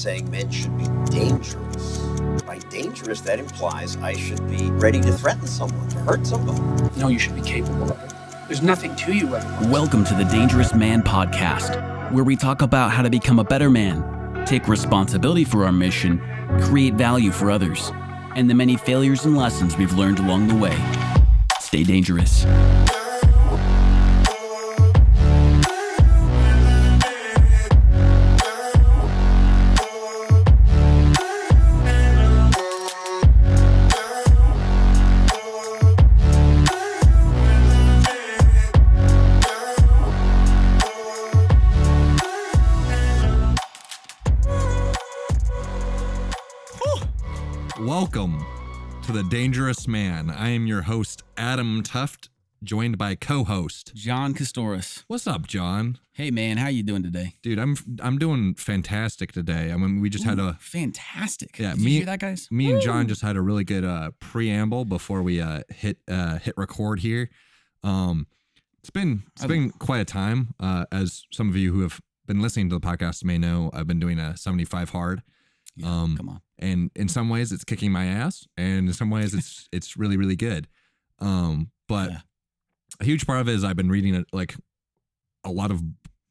saying men should be dangerous. By dangerous, that implies I should be ready to threaten someone, to hurt somebody. No, you should be capable of it. There's nothing to you otherwise. Welcome to the Dangerous Man Podcast, where we talk about how to become a better man, take responsibility for our mission, create value for others, and the many failures and lessons we've learned along the way. Stay dangerous. Dangerous Man. I am your host, Adam Thooft, joined by co-host. John Kostohris. What's up, John? Hey man, how you doing today? Dude, I'm I'm doing fantastic today. I mean, we just had a fantastic. Yeah, Did me- that, guys? me and John just had a really good uh preamble before we uh hit uh hit record here. Um it's been it's been quite a time. Uh as some of you who have been listening to the podcast may know, I've been doing a 75 hard. Yeah, um, come on. and in some ways it's kicking my ass and in some ways it's it's really really good um but Yeah. a huge part of it is i've been reading it like a lot of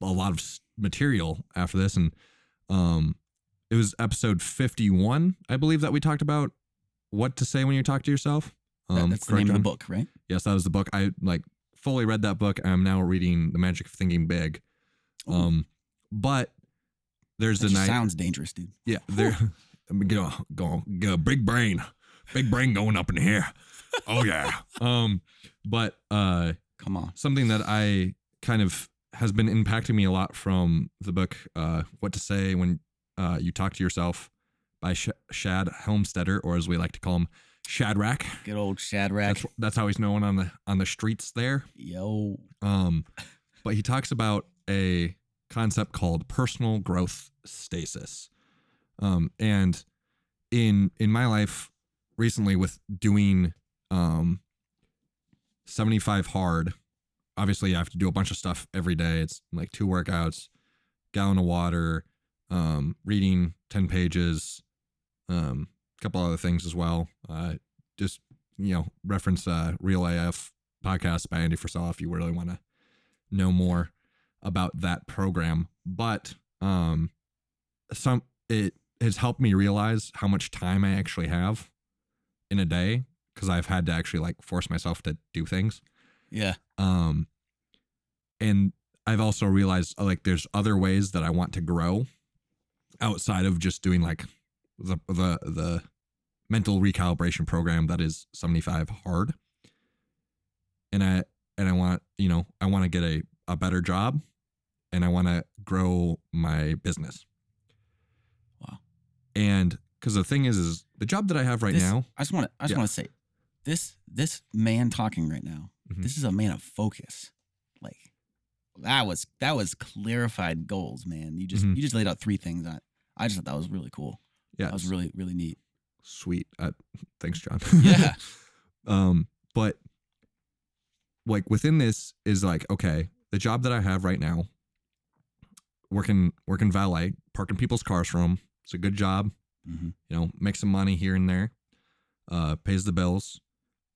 a lot of material after this and um it was episode 51 i believe that we talked about what to say when you talk to yourself um That's the name of the book, right? yes that was the book i like fully read that book i'm now reading the magic of thinking big um but there's That the night sounds dangerous, dude. yeah, there. I mean, get a, go, get a big brain, big brain going up in here. Oh yeah. um, but uh, Come on. something that I kind of has been impacting me a lot from the book, uh, "What to Say When uh, You Talk to Yourself" by Sh- Shad Helmstetter, or as we like to call him, Shadrach. Good old Shadrach. That's that's how he's known on the on the streets there. Yo. Um, but he talks about a concept called personal growth stasis. Um, and in in my life recently with doing um 75 hard, obviously I have to do a bunch of stuff every day. It's like two workouts, gallon of water, um, reading 10 pages, um, a couple other things as well. Uh, just you know, reference uh Real AF podcast by Andy Frisella if you really want to know more about that program. But um some it has helped me realize how much time I actually have in a day because I've had to actually like force myself to do things. Yeah. Um and I've also realized uh, like there's other ways that I want to grow outside of just doing like the the the mental recalibration program that is 75 hard. And I and I want, you know, I want to get a a better job and I want to grow my business. Wow. And cuz the thing is is the job that I have right This- now, I just want to. I just Yeah. want to say, this this man talking right now. Mhm. This is a man of focus. Like that was that was clarified goals, man. You just Mhm. you just laid out three things. I I just thought that was really cool. yeah, That was really really neat. sweet. Uh, thanks, John. Yeah. um, but like within this is like okay, the job that I have right now, working working valet, parking people's cars for them. It's a good job. hmm You know, make some money here and there. Uh, pays the bills.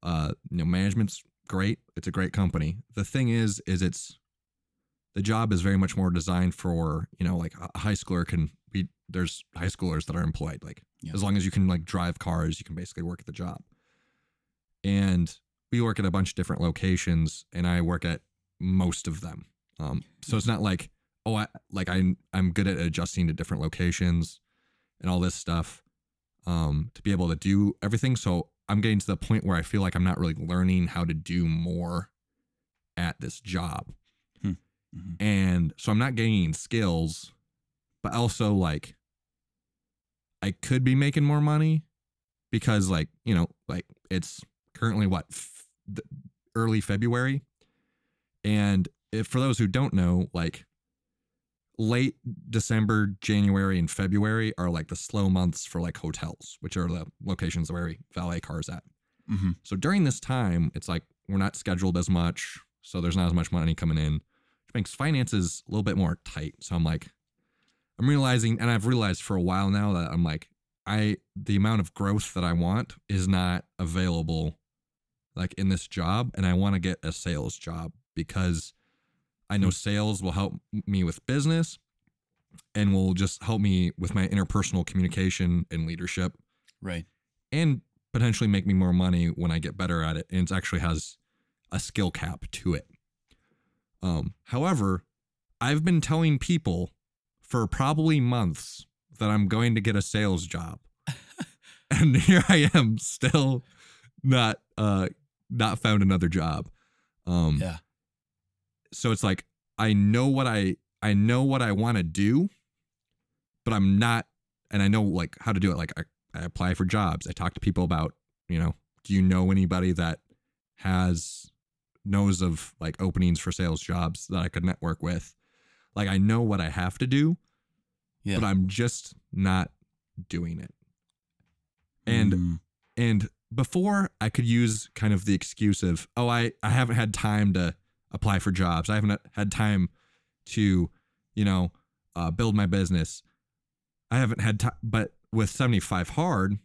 Uh, you know, management's great. It's a great company. The thing is, is it's the job is very much more designed for you know like a high schooler can be. There's high schoolers that are employed like Yeah. as long as you can like drive cars, you can basically work at the job. And we work at a bunch of different locations, and I work at most of them. Um, so it's not like oh, I like I'm I'm good at adjusting to different locations and all this stuff um, to be able to do everything. So I'm getting to the point where I feel like I'm not really learning how to do more at this job. Hmm. Mhm. And so I'm not gaining skills, but also like I could be making more money because like, you know, like it's currently what f- early February. And if for those who don't know, like late December, January, and February are like the slow months for like hotels, which are the locations where we valet cars at. hmm So during this time, it's like we're not scheduled as much, so there's not as much money coming in, which makes finances a little bit more tight. So I'm like, I'm realizing, and I've realized for a while now that I'm like, I the amount of growth that I want is not available like in this job, and I want to get a sales job because I know sales will help me with business and will just help me with my interpersonal communication and leadership Right. and potentially make me more money when I get better at it. And it actually has a skill cap to it. Um, however, I've been telling people for probably months that I'm going to get a sales job. and here I am still not uh not found another job. Um Yeah. So it's like I know what I I know what I want to do, but I'm not and I know like how to do it. Like I, I apply for jobs. I talk to people about, you know, do you know anybody that has knows of like openings for sales jobs that I could network with? Like I know what I have to do, Yeah. but I'm just not doing it. And Mm, and before I could use kind of the excuse of, oh, I, I haven't had time to apply for jobs. I haven't had time to, you know, uh, build my business. I haven't had time, but with 75 hard,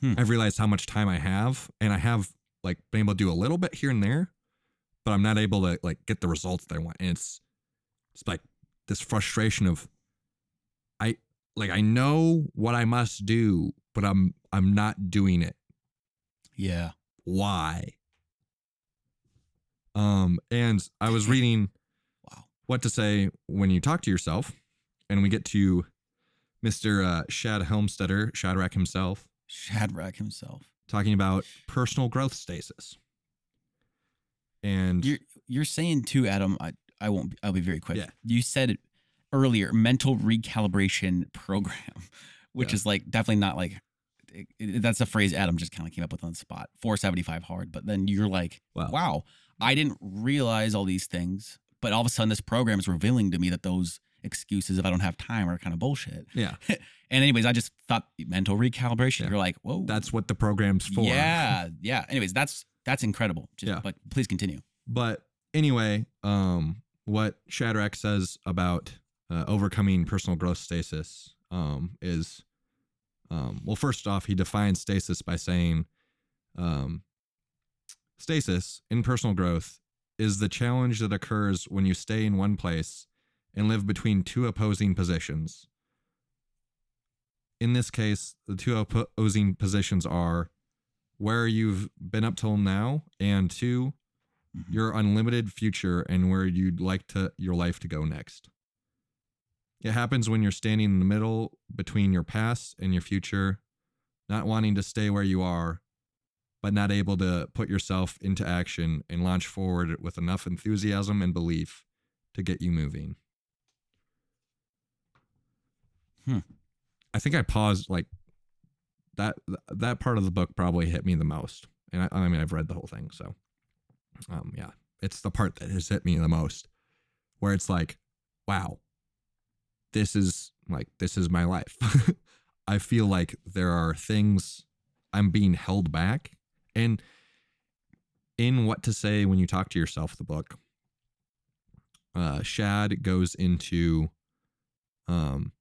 Hmm. I've realized how much time I have and I have like been able to do a little bit here and there, but I'm not able to like get the results that I want. And it's, it's like this frustration of, I like, I know what I must do, but I'm, I'm not doing it yeah. why. Um, and I was reading Wow. what to say when you talk to yourself, and we get to Mr. Uh, Shad Helmstetter, Shadrach himself, Shadrach himself. talking about personal growth stasis. And You're you're saying too, Adam. I I won't. Be, I'll be very quick. Yeah. You said earlier mental recalibration program, which Yeah. is like definitely not like it- it- that's a phrase Adam just kind of came up with on the spot. 475 hard, but then you're like, Wow. wow, I didn't realize all these things, but all of a sudden this program is revealing to me that those excuses if I don't have time are kind of bullshit. yeah, And anyways, I just thought mental recalibration. Yeah. You're like, whoa, that's what the program's for. yeah, yeah. Anyways, that's that's incredible. Just, Yeah. but please continue. But anyway, um, what Shadrach says about uh, overcoming personal growth stasis um, is, um, well, first off, he defines stasis by saying, um, stasis in personal growth is the challenge that occurs when you stay in one place and live between two opposing positions. In this case, the two opposing positions are where you've been up till now, and two, Mhm. your unlimited future and where you'd like to your life to go next. It happens when you're standing in the middle between your past and your future, not wanting to stay where you are, but not able to put yourself into action and launch forward with enough enthusiasm and belief to get you moving. Hmm. I think I paused like that that part of the book probably hit me the most. And I, I mean I've read the whole thing, so um yeah it's the part that has hit me the most where it's like wow this is like this is my life i feel like there are things i'm being held back and in what to say when you talk to yourself the book uh shad goes into um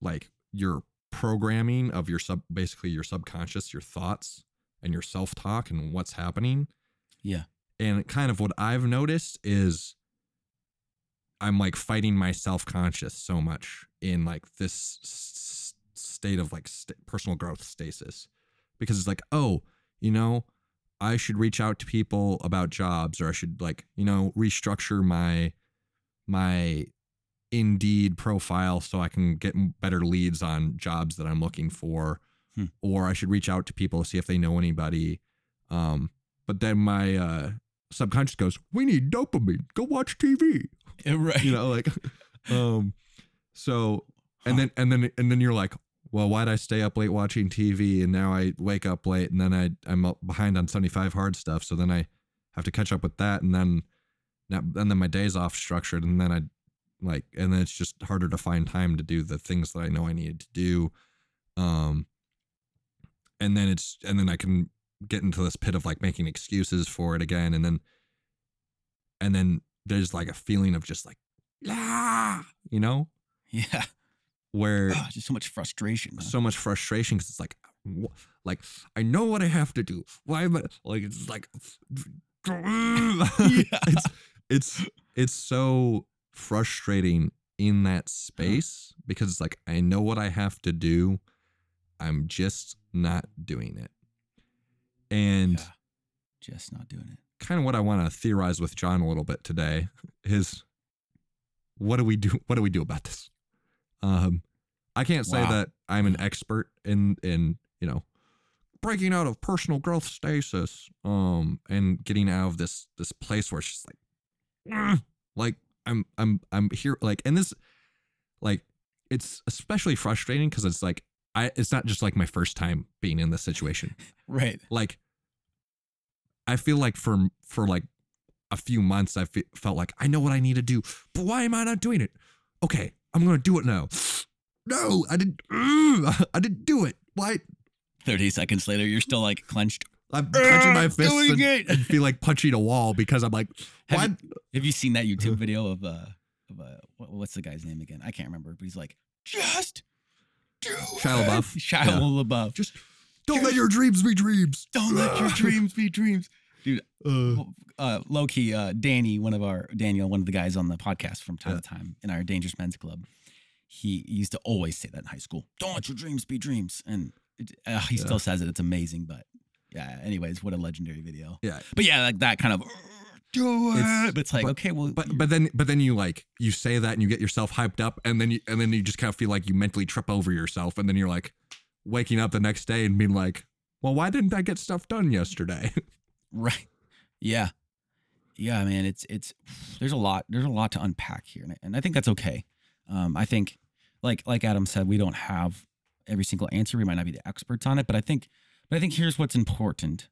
like your programming of your sub basically your subconscious your thoughts and your self-talk and what's happening Yeah. and kind of what i've noticed is i'm like fighting my self-conscious so much in like this s- state of like st- personal growth stasis because it's like oh you know i should reach out to people about jobs or i should like you know restructure my my indeed profile so i can get better leads on jobs that i'm looking for. Hmm. or i should reach out to people see if they know anybody. Um but then my uh subconscious goes we need dopamine. Go watch tv Right. you know like um so and then and then and then you're like well why'd i stay up late watching tv and now i wake up late and then i i'm behind on 75 hard stuff. So then i have to catch up with that and then and then my day's off structured and then i like and then it's just harder to find time to do the things that i know i needed to do. Um and then it's and then i can get into this pit of like making excuses for it again and then and then there's like a feeling of just like ah, you know, Yeah. Where Ah, just so much frustration. huh? so much frustration because it's like, like I know what I have to do. Why am I like? It's like, it's it's it's so frustrating in that space because it's like I know what I have to do. I'm just not doing it. And Yeah. Just not doing it. kind of what I want to theorize with John a little bit today is what do we do what do we do about this? Um I can't say Wow. that I'm an expert in in, you know, breaking out of personal growth stasis um and getting out of this this place where it's just like "Ugh," like I'm I'm I'm here like and this like it's especially frustrating cuz it's like I it's not just like my first time being in this situation Right. like I feel like for for like a few months I fe- felt like I know what I need to do, but why am I not doing it? Okay, I'm gonna do it now. No, I didn't. ugh, I didn't do it. Why? 30 seconds later, you're still like clenched. I'm punching my doing and, and feel like punching a wall because I'm like, Have why? you, have you seen that YouTube video of uh of uh what, what's the guy's name again? I can't remember, but he's like, just do Shia it." LaBeouf. Shia Yeah. LaBeouf. Just don't let your dreams be dreams. Don't let your dreams be dreams. Uh, Uh, low key, uh, Danny, one of our Daniel, one of the guys on the podcast from time Yeah. to time in our Dangerous Men's Club, he used to always say that in high school. Don't let your dreams be dreams, and it, uh, he Yeah. still says it. It's amazing, but yeah. Anyways, what a legendary video. yeah, But yeah, like that kind of do it. It's- but it's like but- okay, well, but but then but then you like you say that and you get yourself hyped up and then you and then you just kind of feel like you mentally trip over yourself and then you're like waking up the next day and being like, well, why didn't I get stuff done yesterday? Right. Yeah. Yeah, man. It's it's there's a lot there's a lot to unpack here, and I- think that's okay. Um, I think like like Adam said, we don't have every single answer. We might not be the experts on it, but I think but I think here's what's important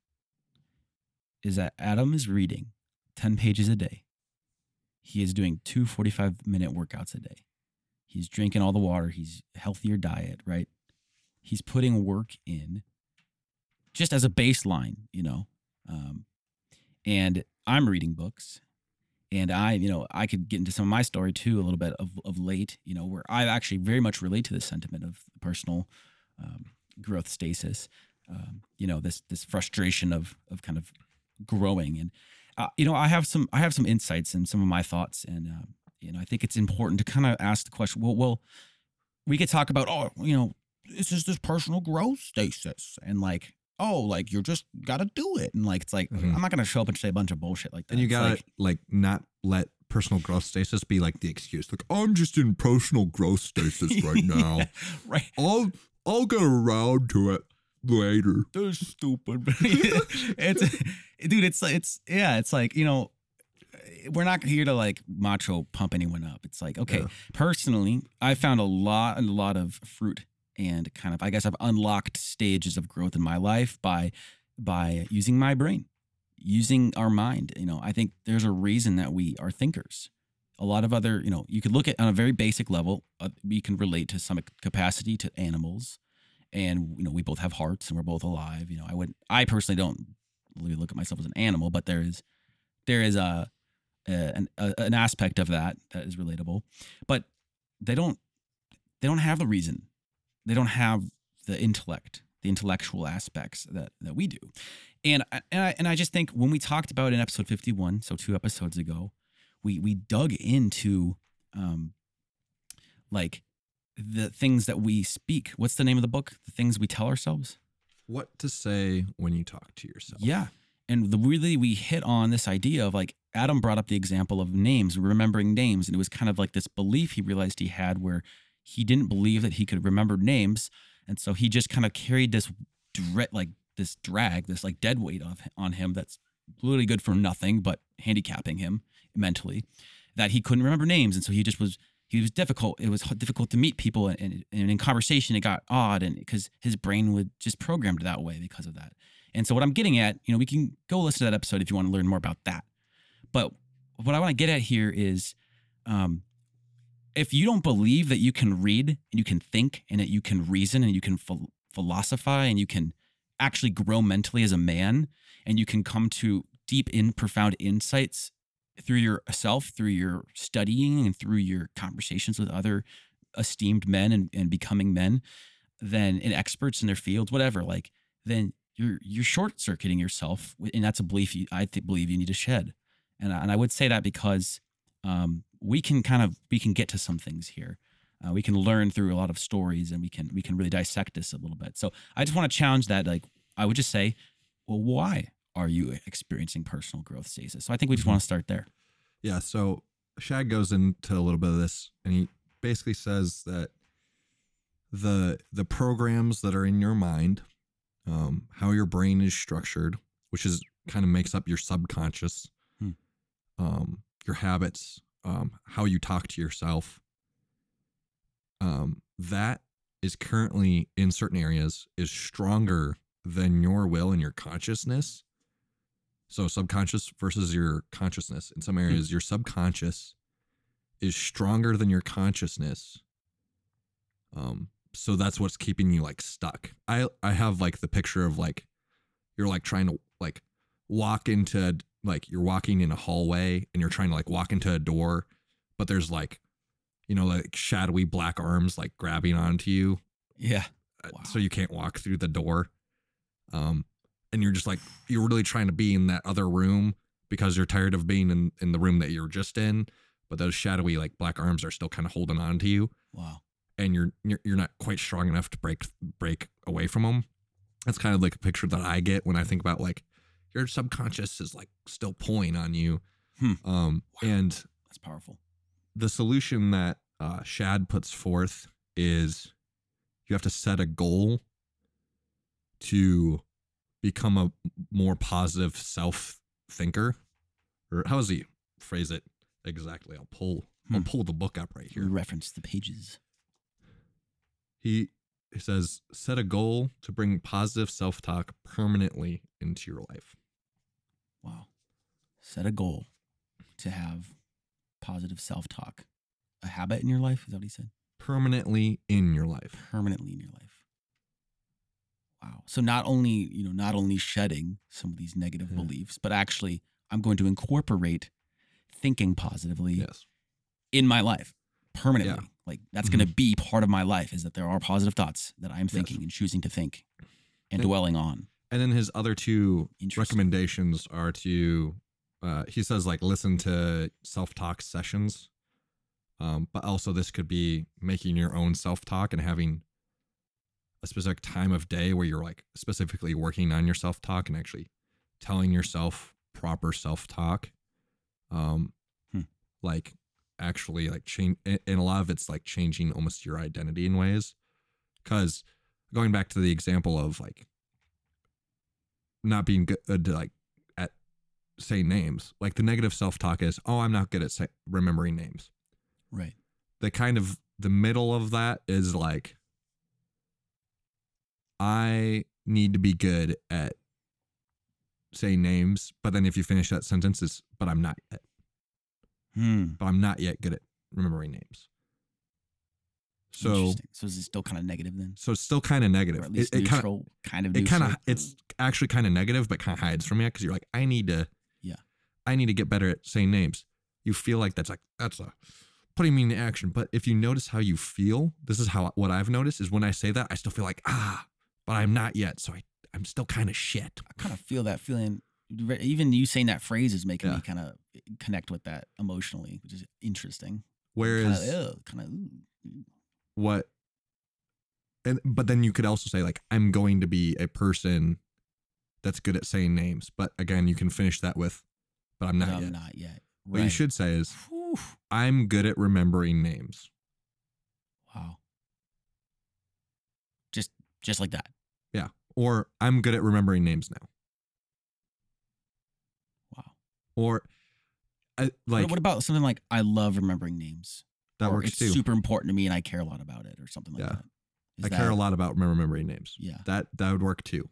is that Adam is reading 10 pages a day. He is doing two 45 minute workouts a day. He's drinking all the water. He's healthier diet, right? He's putting work in just as a baseline, you know. Um, and I'm reading books, and I, you know, I could get into some of my story too a little bit of, of late, you know, where I actually very much relate to this sentiment of personal um, growth stasis. Um, you know, this this frustration of of kind of growing, and uh, you know, I have some I have some insights and some of my thoughts, and um, you know, I think it's important to kind of ask the question. Well, well, we could talk about oh, you know, this is this personal growth stasis, and like oh, like you're just gotta do it, and like it's like Mhm. I'm not gonna show up and say a bunch of bullshit like that. and you gotta like, like, not let personal growth stasis be like the excuse. Like I'm just in personal growth stasis right now. Yeah, right. I'll I'll get around to it later. They're stupid. it's dude, it's like it's yeah, it's like, you know, we're not here to like macho pump anyone up. It's like, okay, Yeah. personally, I found a lot and a lot of fruit and kind of I guess I've unlocked stages of growth in my life by by using my brain, using our mind. You know, I think there's a reason that we are thinkers. A lot of other, you know, you could look at on a very basic level, uh, we can relate to some capacity to animals and you know we both have hearts and we're both alive you know i would i personally don't really look at myself as an animal but there is there is a, a an, a, an aspect of that that is relatable but they don't they don't have the reason they don't have the intellect the intellectual aspects that that we do and I, and I, and I just think when we talked about in episode 51 so two episodes ago we we dug into um like the things that we speak. What's the name of the book? The things we tell ourselves. What to say when you talk to yourself? Yeah. And the really we hit on this idea of like Adam brought up the example of names, remembering names, and it was kind of like this belief he realized he had where he didn't believe that he could remember names, and so he just kind of carried this like this drag, this like dead weight of on him that's literally good for nothing but handicapping him mentally, that he couldn't remember names, and so he just was he was difficult. It was difficult to meet people, and, and, and in conversation it got odd, and because his brain would just programmed that way because of that. And so what I'm getting at, you know, we can go listen to that episode if you want to learn more about that. But what I want to get at here is, um, if you don't believe that you can read and you can think and that you can reason and you can phil- philosophize and you can actually grow mentally as a man and you can come to deep in profound insights through yourself, through your studying, and through your conversations with other esteemed men and, and becoming men, then and experts in their fields, whatever, like then you're you're short circuiting yourself, and that's a belief you, I th- believe you need to shed, and I, and I would say that because um, we can kind of we can get to some things here. Uh, we can learn through a lot of stories, and we can we can really dissect this a little bit. So I just want to challenge that. Like I would just say, well, why are you experiencing personal growth stasis? So I think we just Mhm. want to start there. Yeah. So Shad goes into a little bit of this, and he basically says that the the programs that are in your mind, um, how your brain is structured, which is kind of makes up your subconscious, Hmm. um, your habits, um, how you talk to yourself, um, that is currently in certain areas is stronger than your will and your consciousness. So subconscious versus your consciousness. In some areas, your subconscious is stronger than your consciousness. Um, so that's what's keeping you like stuck. I I have like the picture of like you're like trying to like walk into like you're walking in a hallway and you're trying to like walk into a door, but there's like you know like shadowy black arms like grabbing onto you Yeah. uh, Wow. so you can't walk through the door. Um, and you're just like you're really trying to be in that other room because you're tired of being in in the room that you're just in, but those shadowy like black arms are still kind of holding on to you, Wow. and you're you're, you're not quite strong enough to break break away from them. That's kind of like a picture that I get when I think about like your subconscious is like still pulling on you. Hmm. Um, Wow. and That's powerful. the solution that uh, Shad puts forth is you have to set a goal to become a more positive self thinker. Or how does he phrase it exactly? I'll pull I'll Hmm. pull the book up right here. reference the pages. He he says set a goal to bring positive self talk permanently into your life. Wow. Set a goal to have positive self talk. A habit in your life? Is that what he said? Permanently in your life. Permanently in your life. Wow. So not only, you know, not only shedding some of these negative Yeah. beliefs, but actually I'm going to incorporate thinking positively Yes. in my life permanently. Like that's Mm-hmm. going to be part of my life is that there are positive thoughts that I'm thinking and choosing to think and And- dwelling on. And then his other two recommendations are to uh, he says like listen to self-talk sessions. Um, but also this could be making your own self-talk and having a specific time of day where you're like specifically working on your self-talk and actually telling yourself proper self-talk. Um Hmm. like actually like change and a lot of it's like changing almost your identity in ways. Because going back to the example of like not being good to like at saying names. Like the negative self talk is, oh, I'm not good at say- remembering names. Right. The kind of the middle of that is like, I need to be good at saying names. But then if you finish that sentence, it's, but I'm not yet. Hmm. But I'm not yet good at remembering names. So. So is it still kind of negative then? so it's still kind of negative. Or at least it, it kind of kind of it kind of it's actually kind of negative but kind of hides from you because you're like i need to Yeah. i need to get better at saying names you feel like that's like that's a putting me into action but if you notice how you feel this is how what i've noticed is when i say that i still feel like ah but i'm not yet so i i'm still kind of shit I kind of feel that feeling. Even you saying that phrase is making Yeah. me kind of connect with that emotionally, which is interesting. whereas kind of, what and but then you could also say like i'm going to be a person that's good at saying names but again you can finish that with but i'm not I'm yet not yet. what you should say is i'm good at remembering names Wow. Just, just like that. Yeah or I'm good at remembering names now, Wow. or I, like what, about something like I love remembering names? That or works it's too. super important to me and I care a lot about it, or something like Yeah. that. Is I care a lot about remembering names. Yeah. That that would work too.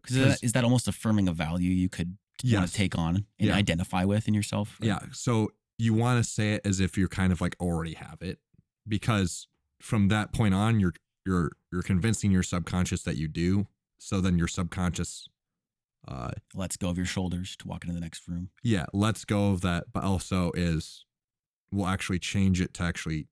Because is, that- is that almost affirming a value you could want to take on and Yeah. identify with in yourself? Yeah. So you want to say it as if you're kind of like already have it, because from that point on, you're you're you're convincing your subconscious that you do. So then your subconscious uh, Let's go of your shoulders to walk into the next room. yeah, let's go of that, but also is will actually change it to actually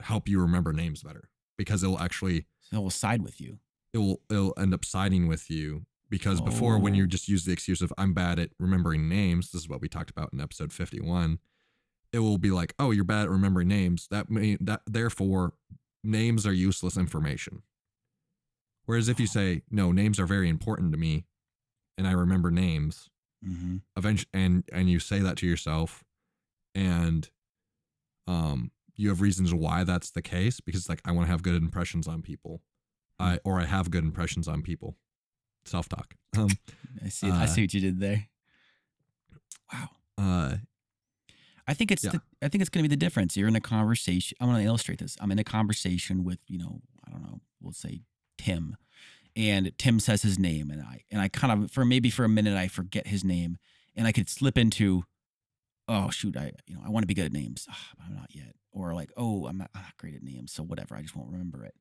help you remember names better because it'll actually So we'll side with you. it will it'll end up siding with you because before when you Oh. just use the excuse of I'm bad at remembering names, this is what we talked about in episode 51. It will be like, "Oh, you're bad at remembering names." That may that therefore names are useless information. Whereas if you say, "No, names are very important to me and I remember names," Mm-hmm. eventually and and you say that to yourself and um you have reasons why that's the case because like I want to have good impressions on people. I or I have good impressions on people. Self-talk. Um I see. I Uh, see what you did there. Wow. uh I think it's Yeah. the, I think it's going to be the difference. You're in a conversation. I'm going to illustrate this. I'm in a conversation with you know I don't know. We'll say Tim, and Tim says his name, and I and I kind of for maybe for a minute I forget his name, and I could slip into, oh shoot, I you know I want to be good at names. Ah, I'm not yet, or like oh I'm not, I'm not great at names, so whatever. I just won't remember it.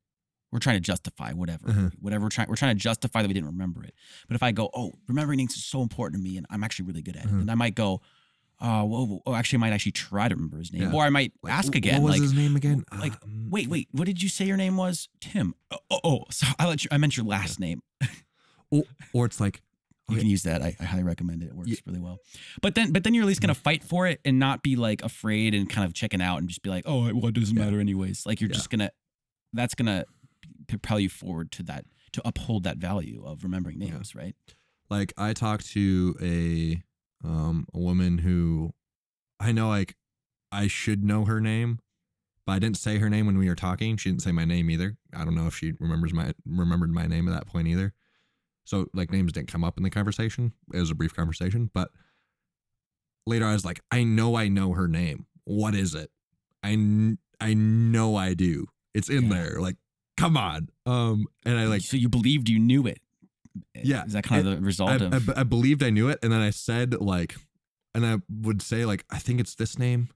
We're trying to justify whatever, Uh-huh. whatever we're trying. We're trying to justify that we didn't remember it. But if I go, oh, remembering names is so important to me, and I'm actually really good at it, Uh-huh. and I might go, oh, whoa, whoa, oh, actually, I might actually try to remember his name, Yeah. or I might like, ask again, What was like, his name again? like, Um, wait, wait, what did you say your name was? Tim. Oh, oh, oh so I let you. I meant your last name. or, or it's like You can use that. I, I highly recommend it. It works Yeah. really well. But then, but then you're at least Mm-hmm. gonna fight for it and not be like afraid and kind of checking out and just be like, oh, well, it doesn't Yeah. matter anyways. Like you're Yeah. just gonna. That's gonna propel you forward to that to uphold that value of remembering names, right? like I talked to a um a woman who I know like I should know her name, but I didn't say her name when we were talking. She didn't say my name either. I don't know if she remembers my remembered my name at that point either. So like names didn't come up in the conversation. It was a brief conversation, but later I was like, I know I know her name. What is it? I kn- I know I do. It's in Yeah. there. Like, come on. Um, and I like so you believed you knew it. Yeah. Is that kind of the result I, of? I, I believed I knew it, and then I said like, and I would say like, I think it's this name.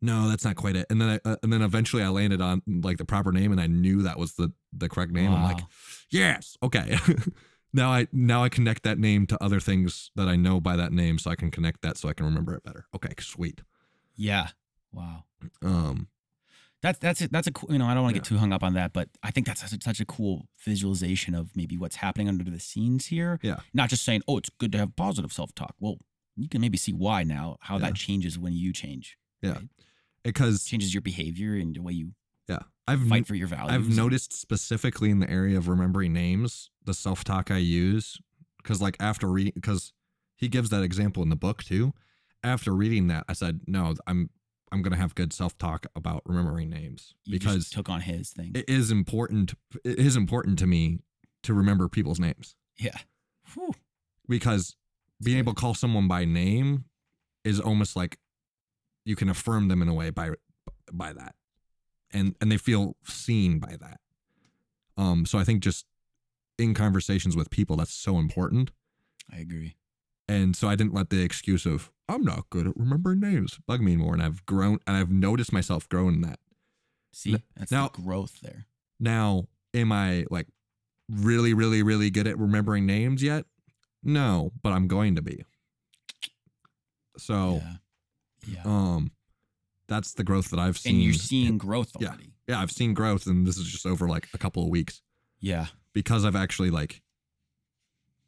No, that's not quite it. And then I, uh, and then eventually I landed on like the proper name, and I knew that was the the correct name. I'm like, yes, okay. now I now I connect that name to other things that I know by that name, so I can connect that, so I can remember it better. Okay, sweet. yeah. Wow. Um, That's that's it. That's a cool. You know, I don't want to Yeah. get too hung up on that, but I think that's such a, such a cool visualization of maybe what's happening under the scenes here. Yeah. Not just saying, oh, it's good to have positive self talk. Well, you can maybe see why now, how Yeah. that changes when you change. Yeah. right? Because changes your behavior and the way you yeah, I've fight for your values. I've noticed specifically in the area of remembering names, the self talk I use, because like after reading, because he gives that example in the book too. After reading that, I said, no, I'm I'm gonna have good self talk about remembering names You just because took on his thing. it is important. It is important to me to remember people's names yeah. Whew. because being able to call someone by name is almost like you can affirm them in a way by by that and and they feel seen by that um so i think just in conversations with people that's so important I agree. and so i didn't let the excuse of i'm not good at remembering names bug me more and i've grown and i've noticed myself grow in that See, that's now- the growth there. now am i like really really really good at remembering names yet no but i'm going to be so yeah. Yeah. um that's the growth that i've seen and you're seeing growth Yeah. yeah i've seen growth and this is just over like a couple of weeks Yeah. because i've actually like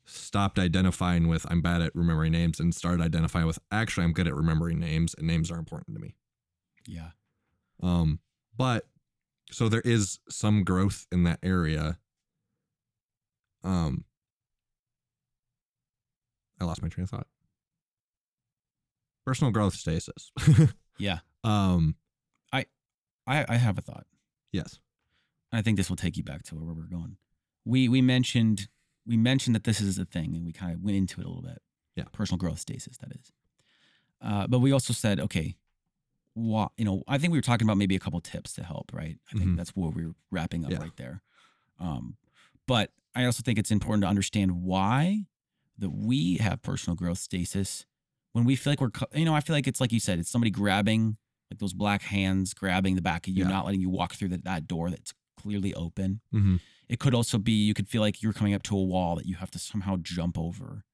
stopped identifying with i'm bad at remembering names and started identifying with actually i'm good at remembering names and names are important to me Yeah. um but so there is some growth in that area um i lost my train of thought personal growth stasis Yeah. um I I I have a thought. yes I think this will take you back to where we're going. We we mentioned we mentioned that this is a thing, and we kind of went into it a little bit. Yeah. personal growth stasis, that is. Uh, but we also said, okay, what you know, I think we were talking about maybe a couple tips to help, right? I think Mhm. that's where we are wrapping up Yeah. right there. Um, but I also think it's important to understand why that we have personal growth stasis when we feel like we're, you know, I feel like it's like you said, it's somebody grabbing like those black hands grabbing the back of you, Yeah. not letting you walk through that, that door that's clearly open. mm-hmm. It could also be you could feel like you're coming up to a wall that you have to somehow jump over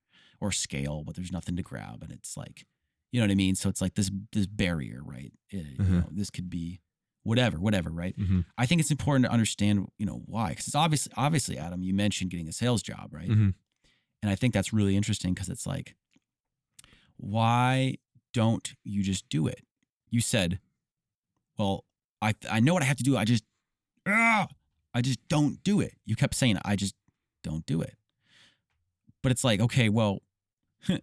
or scale, but there's nothing to grab, and it's like, you know what I mean. So it's like this this barrier, right? It- you Mhm. know, this could be whatever, whatever, right? Mhm. I think it's important to understand, you know, why. Because it's obviously, obviously, Adam, you mentioned getting a sales job, right? Mhm. And I think that's really interesting because it's like, why don't you just do it? You said, well, I I know what I have to do. I just, ah, I just don't do it. You kept saying, I just don't do it. But it's like, okay, well, that,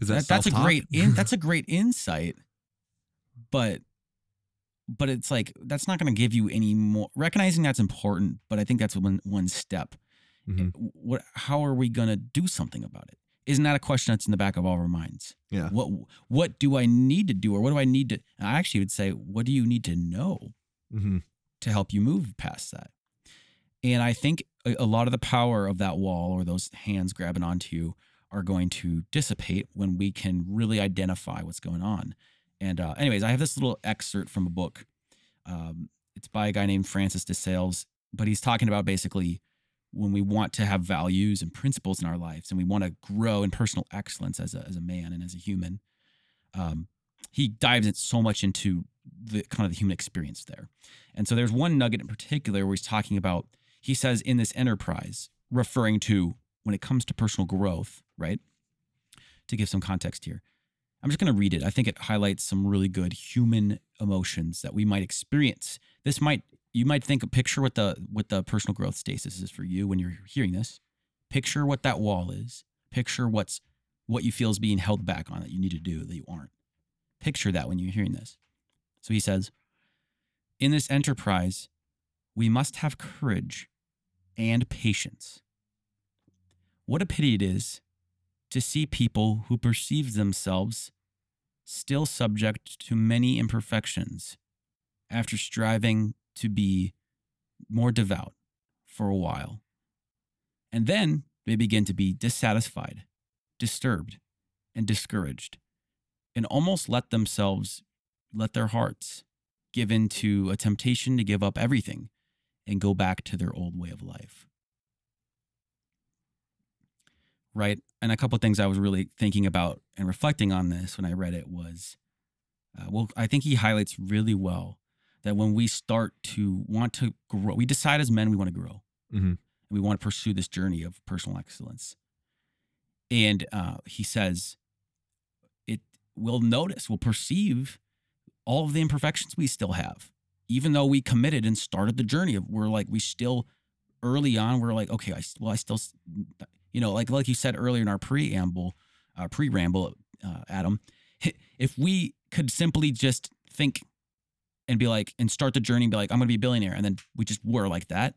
that, that's a great in, that's a great insight but but it's like that's not going to give you any more recognizing that's important but i think that's one one step Mhm. what how are we going to do something about it isn't that a question that's in the back of all of our minds Yeah. what what do i need to do or what do i need to i actually would say what do you need to know Mhm. to help you move past that. And I think a, a lot of the power of that wall or those hands grabbing onto you are going to dissipate when we can really identify what's going on. And, uh, anyways, I have this little excerpt from a book. Um, it's by a guy named Francis de Sales, but he's talking about basically when we want to have values and principles in our lives and we want to grow in personal excellence as a, as a man and as a human. Um, he dives in so much into the kind of the human experience there. And so there's one nugget in particular where he's talking about, he says, in this enterprise, referring to when it comes to personal growth, right? To give some context here, I'm just going to read it. I think it highlights some really good human emotions that we might experience. This might, you might think, a picture what the what the personal growth stasis is for you when you're hearing this. Picture what that wall is. Picture what's what you feel is being held back on that you need to do that you aren't. Picture that when you're hearing this. So he says, in this enterprise, we must have courage and patience. What a pity it is to see people who perceive themselves still subject to many imperfections after striving to be more devout for a while. And then they begin to be dissatisfied, disturbed, and discouraged, and almost let themselves, let their hearts give in to a temptation to give up everything and go back to their old way of life. Right. And a couple of things I was really thinking about and reflecting on this when I read it was uh, well, I think he highlights really well that when we start to want to grow, we decide as men we want to grow Mhm. and we want to pursue this journey of personal excellence. And uh, he says, it will notice, will perceive all of the imperfections we still have, even though we committed and started the journey of we're like we still early on we're like okay I well I still you know like like you said earlier in our preamble uh, pre ramble uh, Adam if we could simply just think and be like and start the journey and be like I'm gonna be a billionaire and then we just were like that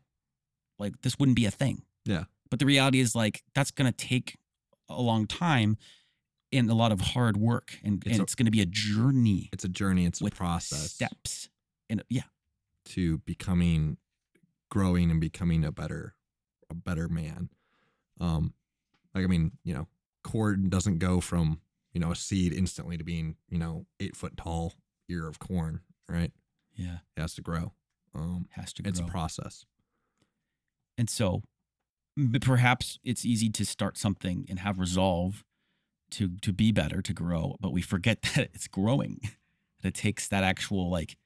like this wouldn't be a thing Yeah. but the reality is like that's gonna take a long time and a lot of hard work and It's and a- it's gonna be a journey It's a journey. It's a process steps and yeah to becoming, growing and becoming a better, a better man. Um, like I mean, you know, corn doesn't go from you know a seed instantly to being you know eight foot tall ear of corn, right? Yeah It has to grow. Um, has to grow. it's a process. and so perhaps it's easy to start something and have resolve to to be better to grow but we forget that it's growing that it takes that actual like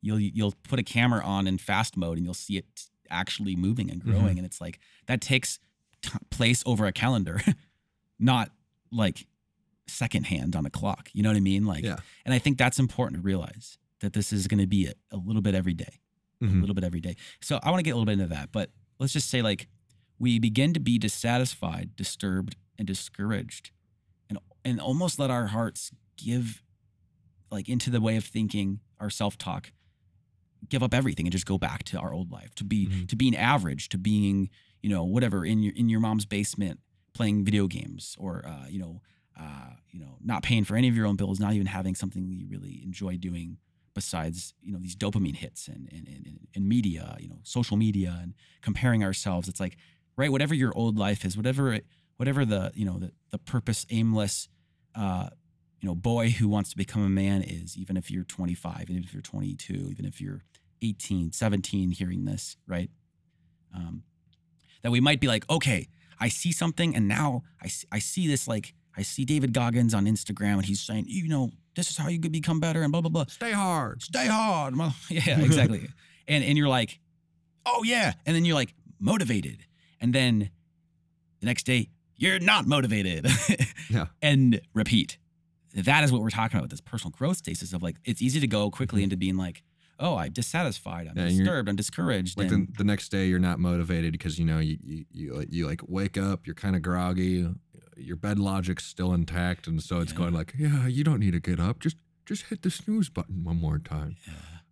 you'll you'll put a camera on in fast mode and you'll see it actually moving and growing and it's like that takes t- place over a calendar not like secondhand on a clock you know what i mean like Yeah. and i think that's important to realize that this is going to be a, a little bit every day a Mhm. little bit every day. So I want to get a little bit into that, but let's just say like we begin to be dissatisfied, disturbed, and discouraged, and and almost let our hearts give like into the way of thinking, our self-talk, give up everything and just go back to our old life, to be Mhm. to being average, to being, you know, whatever in your in your mom's basement playing video games or uh, you know, uh, you know, not paying for any of your own bills, not even having something you really enjoy doing besides you know these dopamine hits and and, and and media you know social media and comparing ourselves it's like right whatever your old life is whatever it whatever the you know the, the purpose aimless uh you know boy who wants to become a man is even if you're 25 even if you're 22 even if you're 18 17 hearing this right? Um that we might be like, okay, I see something and now I see, I see this like I see David Goggins on Instagram and he's saying, you know, this is how you could become better and blah blah blah. Stay hard. Stay hard. Yeah, exactly. and and you're like, oh yeah, and then you're like motivated, and then the next day you're not motivated. Yeah. and repeat. That is what we're talking about with this personal growth stasis of like it's easy to go quickly into being like, oh, I'm dissatisfied, I'm Mm-hmm. Yeah, disturbed, I'm discouraged. Like and the, the next day, you're not motivated because you know you you you, like- you like wake up, you're kind of groggy, your bed logic's still intact, and so it's Yeah. going like, yeah, you don't need to get up, just just hit the snooze button one more time.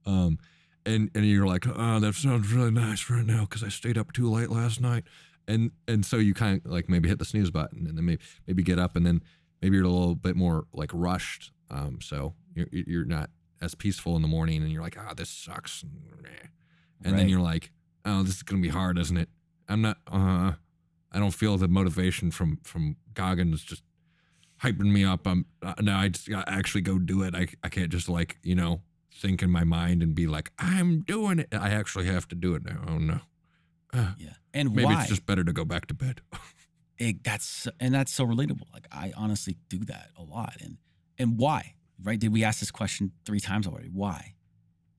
Um, and and you're like, oh, that sounds really nice right now because I stayed up too late last night, and and so you kind of like maybe hit the snooze button, and then maybe maybe get up, and then maybe you're a little bit more like rushed. Um, so you're you're not as peaceful in the morning, and you're like, ah, this sucks, and then you're like, oh, this is gonna be hard, isn't it? I'm not. Uh, I don't feel the motivation from from Goggins just hyping me up. I'm uh, now I just gotta actually go do it. I I can't just like you know think in my mind and be like I'm doing it. I actually have to do it now. Oh no. Uh, yeah. And maybe why? it's just better to go back to bed. it, that's and that's so relatable. Like I honestly do that a lot. And and why? Right? Did we ask this question three times already? Why?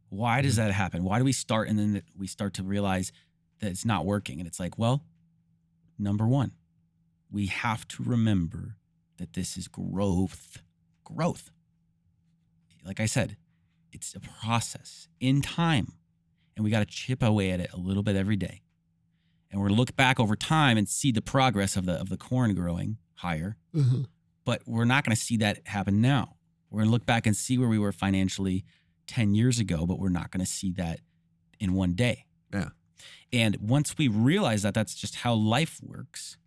Why does that happen? Why do we start and then we start to realize that it's not working? And it's like, well, number one, we have to remember that this is growth. Growth. Like I said, it's a process in time. And we got to chip away at it a little bit every day and we're gonna look back over time and see the progress of the of the corn growing higher. Mm-hmm. But we're not gonna see that happen now. We're gonna look back and see where we were financially 10 years ago, but we're not gonna see that in one day. Yeah. And once we realize that that's just how life works,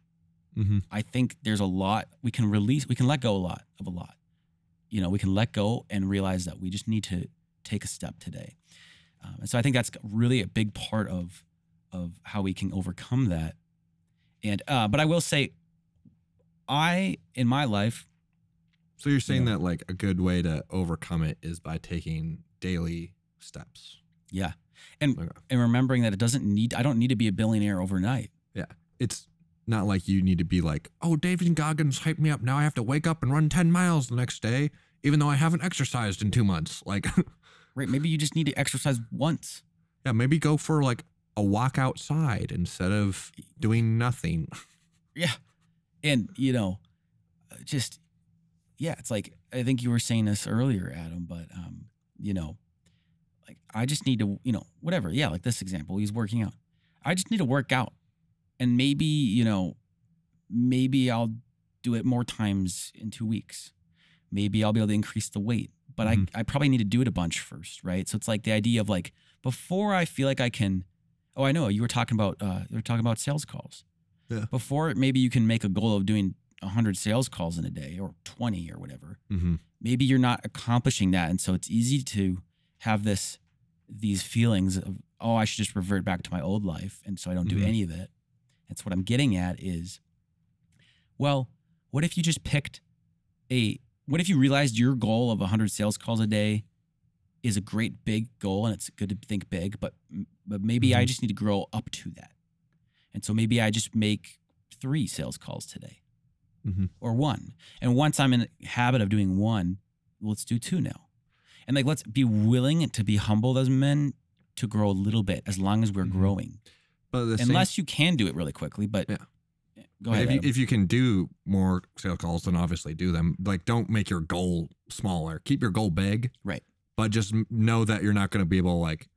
mm-hmm. I think there's a lot we can release, we can let go a lot of a lot. You know, we can let go and realize that we just need to take a step today. Um, and so I think that's really a big part of of how we can overcome that. And uh, but I will say, I in my life, So you're saying Yeah. that like a good way to overcome it is by taking daily steps. yeah, and Okay. and remembering that it doesn't need I don't need to be a billionaire overnight. Yeah. It's not like you need to be like, oh, David Goggins hyped me up. Now I have to wake up and run 10 miles the next day, even though I haven't exercised in two months. Like, Right? Maybe you just need to exercise once. yeah, maybe go for like a walk outside instead of doing nothing. Yeah. And, you know, just, yeah, it's like, I think you were saying this earlier, Adam, but, um, you know, like I just need to, you know, whatever. Yeah. Like this example, he's working out. I just need to work out. And maybe, you know, maybe I'll do it more times in two weeks. Maybe I'll be able to increase the weight, but Mhm. I, I probably need to do it a bunch first. Right. So it's like the idea of like, before I feel like I can, oh, I know you were talking about, uh, you were talking about sales calls Yeah. before maybe you can make a goal of doing 100 sales calls in a day or 20 or whatever Mm-hmm. maybe you're not accomplishing that and so it's easy to have this these feelings of oh i should just revert back to my old life and so i don't do Mhm. any of it that's what i'm getting at is well what if you just picked a what if you realized your goal of 100 sales calls a day is a great big goal and it's good to think big but but maybe i Mhm. just need to grow up to that and so maybe i just make three sales calls today Mhm. or one and once i'm in the habit of doing one let's do two now and like let's be willing to be humbled as men to grow a little bit as long as we're Mhm. growing But the same- unless you can do it really quickly but Yeah. go ahead if you, Adam. if you can do more sales calls, then obviously do them. Like, don't make your goal smaller. Keep your goal big. Right. But just know that you're not going to be able, to, like,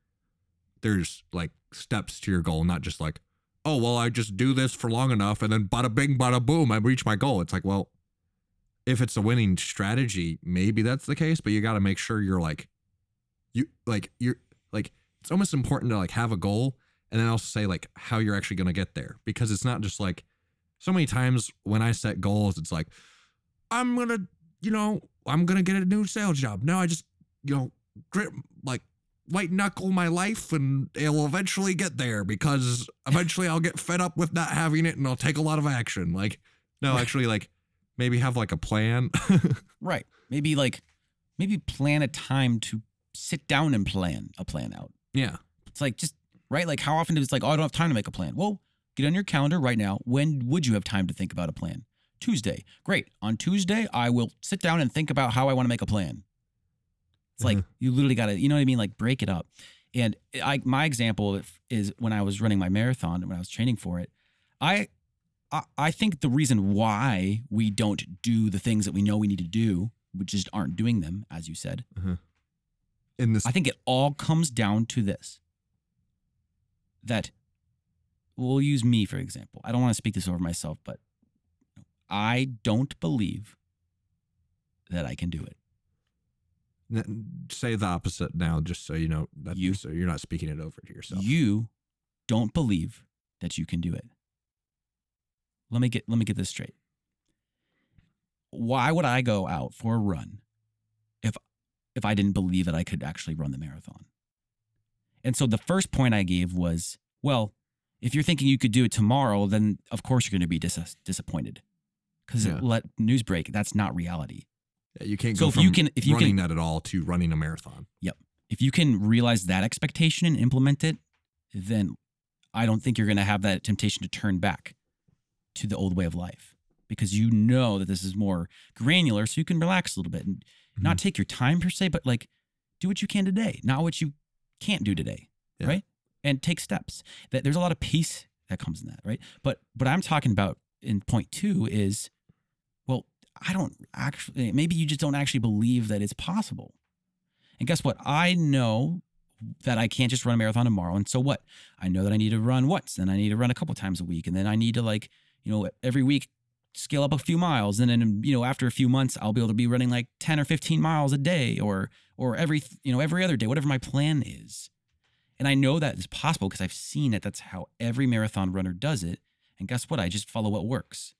there's like steps to your goal, not just like, oh, well, I just do this for long enough and then bada bing, bada boom, I reach my goal. It's like, well, if it's a winning strategy, maybe that's the case, but you got to make sure you're like, you like, you're like, it's almost important to like have a goal and then also say like how you're actually going to get there because it's not just like, so many times when I set goals, it's like, I'm gonna, you know, I'm gonna get a new sales job. Now I just, you know, grit, like white knuckle my life and it'll eventually get there because eventually I'll get fed up with not having it and I'll take a lot of action. Like, no, actually, like maybe have like a plan. right maybe like maybe plan a time to sit down and plan a plan out yeah. it's like just right like how often is it like oh i don't have time to make a plan well get on your calendar right now. When would you have time to think about a plan? Tuesday. Great. On Tuesday, I will sit down and think about how I want to make a plan. It's like Mhm. you literally got to, you know what I mean? Like break it up. And I, my example is when I was running my marathon, and when I was training for it, I, I, I think the reason why we don't do the things that we know we need to do, we just aren't doing them, as you said, mm-hmm. In this, I think it all comes down to this that we'll use me for example. I don't want to speak this over myself, but I don't believe that I can do it. say the opposite now, just so you know that You. so you're not speaking it over to yourself. You don't believe that you can do it. Let me get let me get this straight. Why would I go out for a run if if I didn't believe that I could actually run the marathon? And so the first point I gave was, well, if you're thinking you could do it tomorrow, then of course you're going to be dis- disappointed. Cuz Yeah. let news break, that's not reality. Yeah, you can't So go if from you can- if you can- running that at all to running a marathon. Yep. If you can realize that expectation and implement it, then I don't think you're going to have that temptation to turn back to the old way of life because you know that this is more granular. So you can relax a little bit and mm-hmm. not take your time per se, but like do what you can today, not what you can't do today. Yeah. Right. And take steps that there's a lot of peace that comes in that. Right. But, what I'm talking about in point two is, well, I don't actually, eh, maybe you just don't actually believe that it's possible. And guess what? I know that I can't just run a marathon tomorrow. And so what? I know that I need to run once, and I need to run a couple times a week. And then I need to like, you know, every week scale up a few miles. And then, you know, after a few months, I'll be able to be running like 10 or 15 miles a day or, or every, you know, every other day, whatever my plan is. And I know that is possible because I've seen it. That's how every marathon runner does it. And guess what? I just follow what works.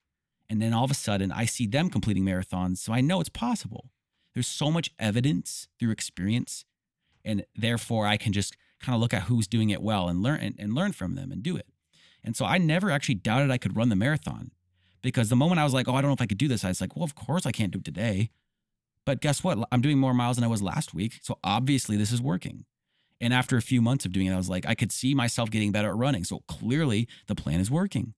And then all of a sudden I see them completing marathons. So I know it's possible. There's so much evidence through experience. And therefore I can just kind of look at who's doing it well and learn and, and learn from them and do it. And so I never actually doubted I could run the marathon because the moment I was like, oh, I don't know if I could do this, I was like, well, of course I can't do it today. But guess what? I'm doing more miles than I was last week. So obviously this is working. And after a few months of doing it, I was like, I could see myself getting better at running. So clearly the plan is working.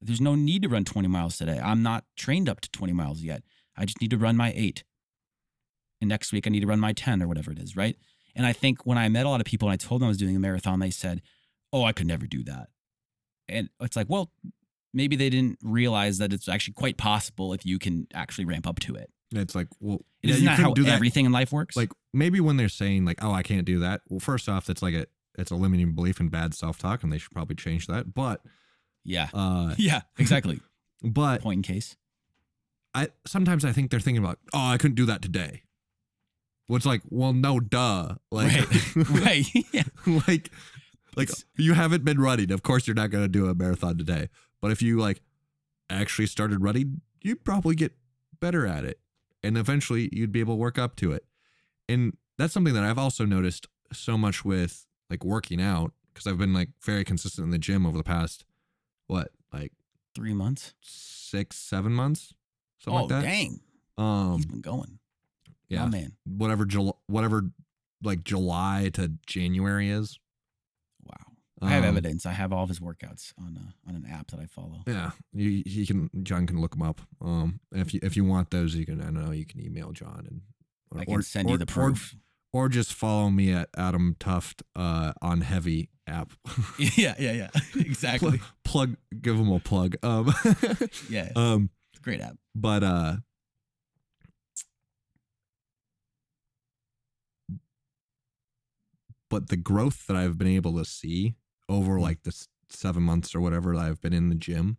There's no need to run 20 miles today. I'm not trained up to 20 miles yet. I just need to run my eight. And next week I need to run my 10 or whatever it is, right? And I think when I met a lot of people and I told them I was doing a marathon, they said, Oh, I could never do that. And it's like, well, maybe they didn't realize that it's actually quite possible if you can actually ramp up to it. It's like, well, It yeah, isn't that how do that. everything in life works? Like maybe when they're saying like, oh, I can't do that. Well, first off, that's like a it's a limiting belief in bad self talk, and they should probably change that. But yeah. uh, Yeah, exactly. but Point in case. I sometimes I think they're thinking about, oh, I couldn't do that today. Well, it's like, well, no, duh. Like, right. right. Yeah. like, like It's- you haven't been running. Of course, you're not going to do a marathon today. But if you like actually started running, you'd probably get better at it, and eventually you'd be able to work up to it. And that's something that I've also noticed so much with like working out because I've been like very consistent in the gym over the past what like Three months. six seven months something oh, like that. dang. Um, He's been going. yeah, Oh, man. whatever July, whatever like July to January is. I have Um, evidence. I have all of his workouts on a, on an app that I follow. Yeah, you, he can. John can look them up. Um, if you if you want those, you can. I don't know. You can email John and I can send you the proof. or, or just follow me at Adam Thooft uh, on Hevy app. yeah, yeah, yeah. exactly. plug, give him a plug. Um, Yeah. um, great app. but uh, but the growth that I've been able to see over like the seven months or whatever that I've been in the gym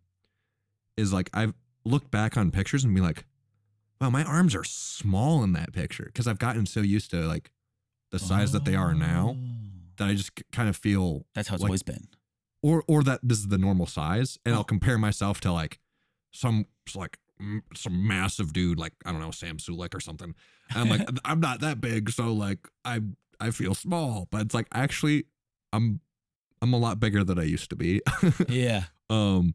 is like I've looked back on pictures and be like, wow, my arms are small in that picture because I've gotten so used to like the size that they are now Oh. that I just kind of feel That's how it's like- always been. or or that this is the normal size and Oh. I'll compare myself to like some like some massive dude like I don't know Sam Sulek or something. And I'm like I'm not that big so like I I feel small but it's like actually I'm I'm a lot bigger than I used to be. yeah. um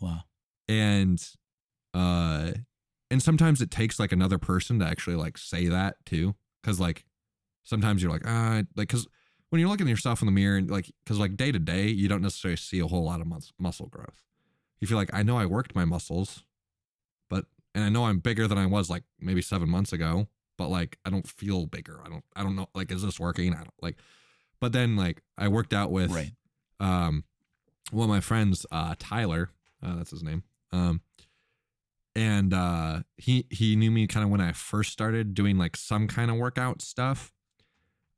Wow. and uh and sometimes it takes like another person to actually like say that too cuz like sometimes you're like ah like cuz when you're looking at yourself in the mirror and like because like day to day you don't necessarily see a whole lot of mus- muscle growth you feel like i know i worked my muscles but and i know i'm bigger than i was like maybe seven months ago but like i don't feel bigger i don't i don't know like is this working i don't like but then like i worked out with Right. um one of my friends uh tyler uh, that's his name um and uh he he knew me kind of when i first started doing like some kind of workout stuff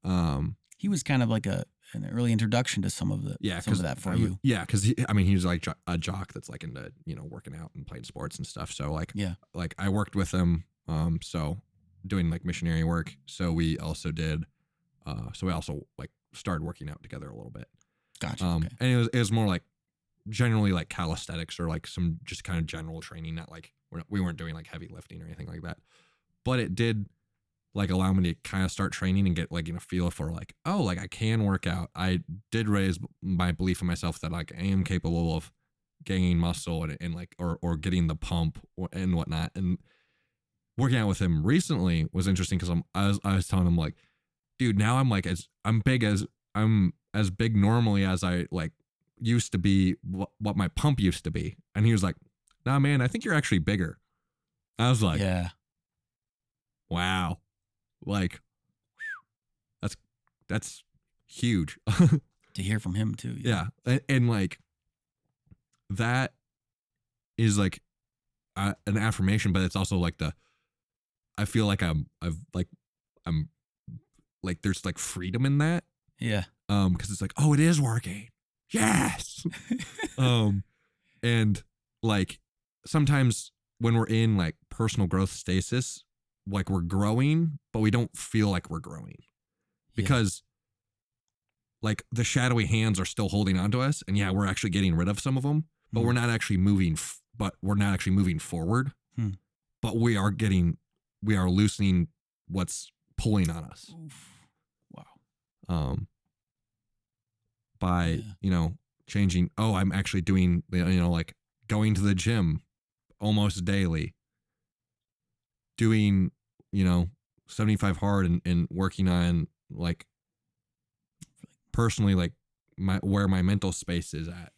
um He was kind of like a an early introduction to some of the yeah some of that for I, you. yeah because i mean he was like a jock that's like into you know working out and playing sports and stuff so like Yeah. like i worked with him um so doing like missionary work so we also did uh so we also like started working out together a little bit Gotcha. um okay. and it was, it was more like generally like calisthenics or like some just kind of general training not like we're not, we weren't doing like heavy lifting or anything like that but it did like allow me to kind of start training and get like you know feel for like oh like i can work out i did raise my belief in myself that like i am capable of gaining muscle and, and like or or getting the pump and whatnot and working out with him recently was interesting because i'm I was, I was telling him like dude now i'm like as i'm big as i'm as big normally as i like used to be what, what my pump used to be and he was like nah man i think you're actually bigger i was like yeah. wow like that's that's huge To hear from him too. yeah and, and like that is like uh, an affirmation but it's also like the i feel like i'm i've like i'm like there's like freedom in that Yeah. um because it's like oh it is working yes um and like sometimes when we're in like personal growth stasis like we're growing but we don't feel like we're growing because like the shadowy hands are still holding onto us and yeah we're actually getting rid of some of them but Hmm. we're not actually moving f- but we're not actually moving forward Hmm. but we are getting we are loosening what's pulling on us Oof. Wow. um by Yeah. you know changing oh i'm actually doing you know like going to the gym almost daily doing you know 75 hard and, and working on like personally like my where my mental space is at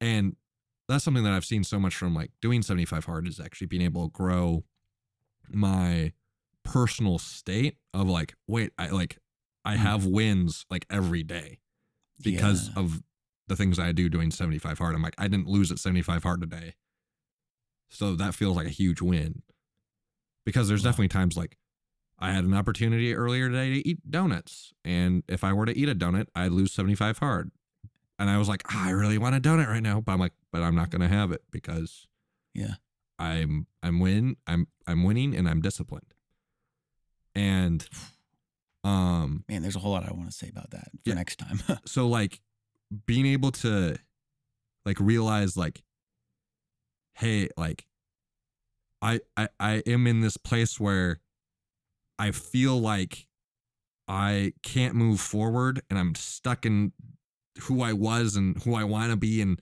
and that's something that i've seen so much from like doing 75 hard is actually being able to grow my personal state of like wait i like i Hmm. have wins like every day because Yeah. of the things I do doing 75 hard. I'm like, I didn't lose at 75 hard today. So that feels like a huge win. Because there's Wow. definitely times like I had an opportunity earlier today to eat donuts. And if I were to eat a donut, I'd lose 75 hard. And I was like, "Ah, I really want a donut right now. But I'm like, but I'm not gonna have it because Yeah. I'm I'm win I'm I'm winning and I'm disciplined. And um Man, there's a whole lot I want to say about that for Yeah. next time. so like being able to like realize like hey like I, I i am in this place where i feel like i can't move forward and i'm stuck in who i was and who i want to be and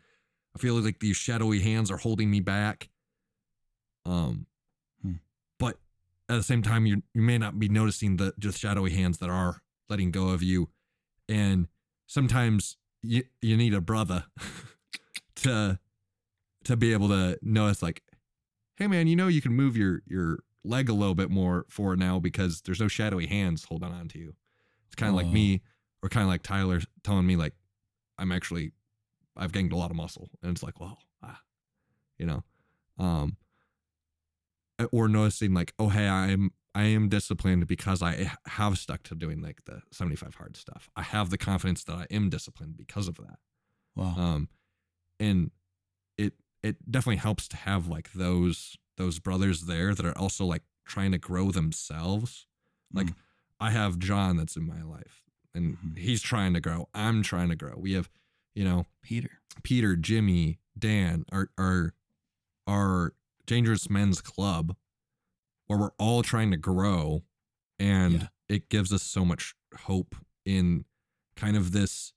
i feel like these shadowy hands are holding me back um at the same time you you may not be noticing the just shadowy hands that are letting go of you. And sometimes you you need a brother to to be able to notice like hey man you know you can move your your leg a little bit more forward now because there's no shadowy hands holding on to you. It's kind of like me or kind of like tyler telling me like i'm actually i've gained a lot of muscle. And it's like well ah, you know? Um or noticing like oh hey i'm i am disciplined because i have stuck to doing like the 75 hard stuff i have the confidence that i am disciplined because of that wow. um and it it definitely helps to have like those those brothers there that are also like trying to grow themselves like Mm. i have john that's in my life and Mhm. he's trying to grow i'm trying to grow we have you know Peter. Peter, Jimmy, Dan, our our our dangerous men's club, where we're all trying to grow, and Yeah. it gives us so much hope in kind of this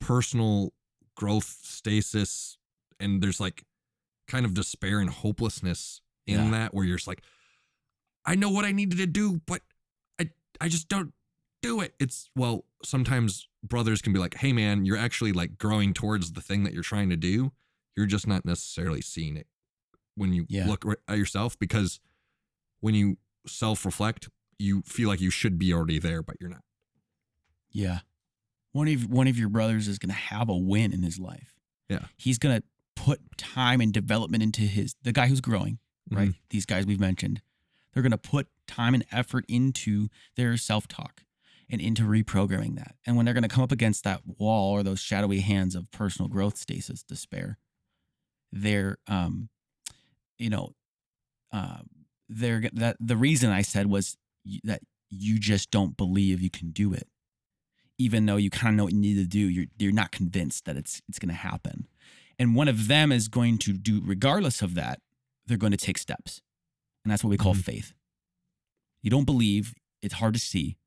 personal growth stasis, and there's like kind of despair and hopelessness in Yeah. that, where you're just like, I know what I needed to do, but I I just don't do it. It's well, sometimes brothers can be like, hey man, you're actually like growing towards the thing that you're trying to do. You're just not necessarily seeing it when you Yeah. look at yourself because when you self reflect, you feel like you should be already there, but you're not. Yeah. One of one of your brothers is going to have a win in his life. Yeah. He's going to put time and development into his the guy who's growing, right? Mhm. These guys we've mentioned. They're going to put time and effort into their self-talk and into reprogramming that. And when they're going to come up against that wall or those shadowy hands of personal growth stasis despair, they're um you know uh, they're that the reason I said was that you just don't believe you can do it even though you kind of know what you need to do, you're you're not convinced that it's it's going to happen. And one of them is going to do, regardless of that, they're going to take steps, and that's what we call Mhm. faith. You don't believe; it's hard to see,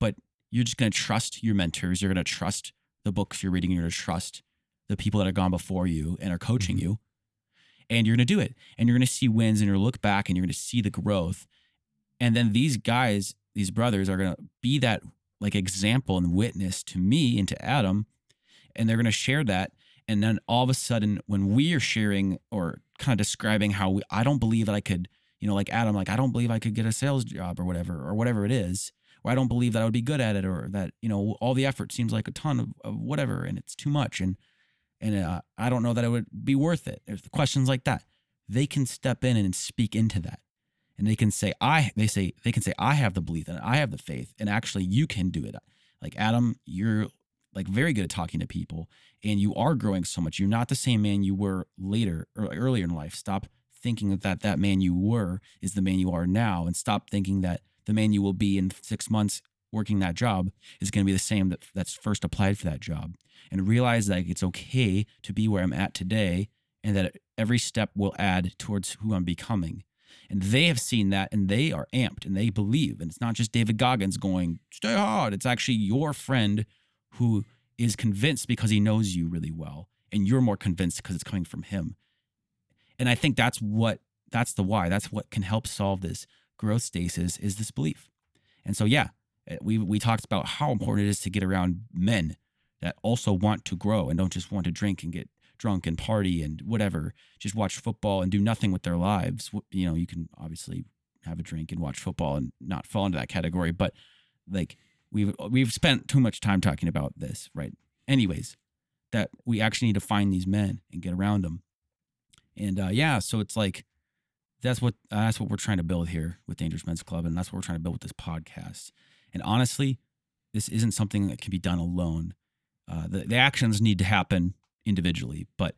but you're just going to trust your mentors. You're going to trust the books you're reading. You're going to trust the people that have gone before you and are coaching Mhm. you, and you're going to do it. And you're going to see wins, and you're going to look back, and you're going to see the growth. And then these guys, these brothers, are going to be that like example and witness to me and to Adam, and they're going to share that. And then all of a sudden, when we are sharing or kind of describing how we, I don't believe that I could, you know, like Adam, like I don't believe I could get a sales job or whatever, or whatever it is, or I don't believe that I would be good at it, or that you know all the effort seems like a ton of, of whatever, and it's too much, and and uh, I don't know that it would be worth it. There's questions like that. They can step in and speak into that and they can say i they say they can say i have the belief and i have the faith and actually you can do it like adam you're like very good at talking to people and you are growing so much you're not the same man you were later or earlier in life stop thinking that that, that man you were is the man you are now and stop thinking that the man you will be in six months working that job is going to be the same that that's first applied for that job and realize that it's okay to be where i'm at today and that every step will add towards who i'm becoming and they have seen that and they are amped and they believe. And it's not just David Goggins going, stay hard. It's actually your friend who is convinced because he knows you really well. And you're more convinced because it's coming from him. And I think that's what, that's the why. That's what can help solve this growth stasis is this belief. And so, yeah, we, we talked about how important it is to get around men that also want to grow and don't just want to drink and get drunk and party and whatever, just watch football and do nothing with their lives. You know, you can obviously have a drink and watch football and not fall into that category, but like we've we've spent too much time talking about this, right? Anyways, that we actually need to find these men and get around them. And uh, yeah, so it's like that's what that's what we're trying to build here with Dangerous Men's Club, and that's what we're trying to build with this podcast. And honestly, this isn't something that can be done alone. Uh, the, the actions need to happen individually, but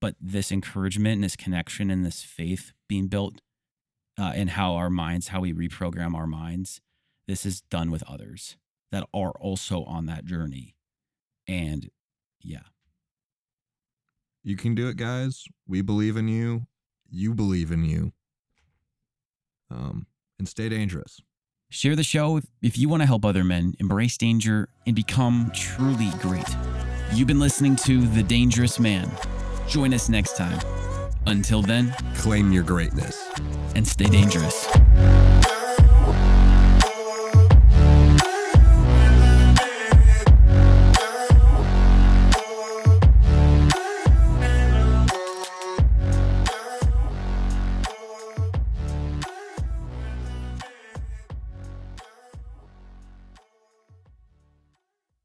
but this encouragement and this connection and this faith being built uh, and how our minds, how we reprogram our minds, this is done with others that are also on that journey. And yeah, You can do it, guys. We believe in you. You believe in you. Um, and stay dangerous. Share the show if, you want to help other men embrace danger and become truly great. You've been listening to The Dangerous Man. Join us next time. Until then, Claim your greatness. and stay dangerous.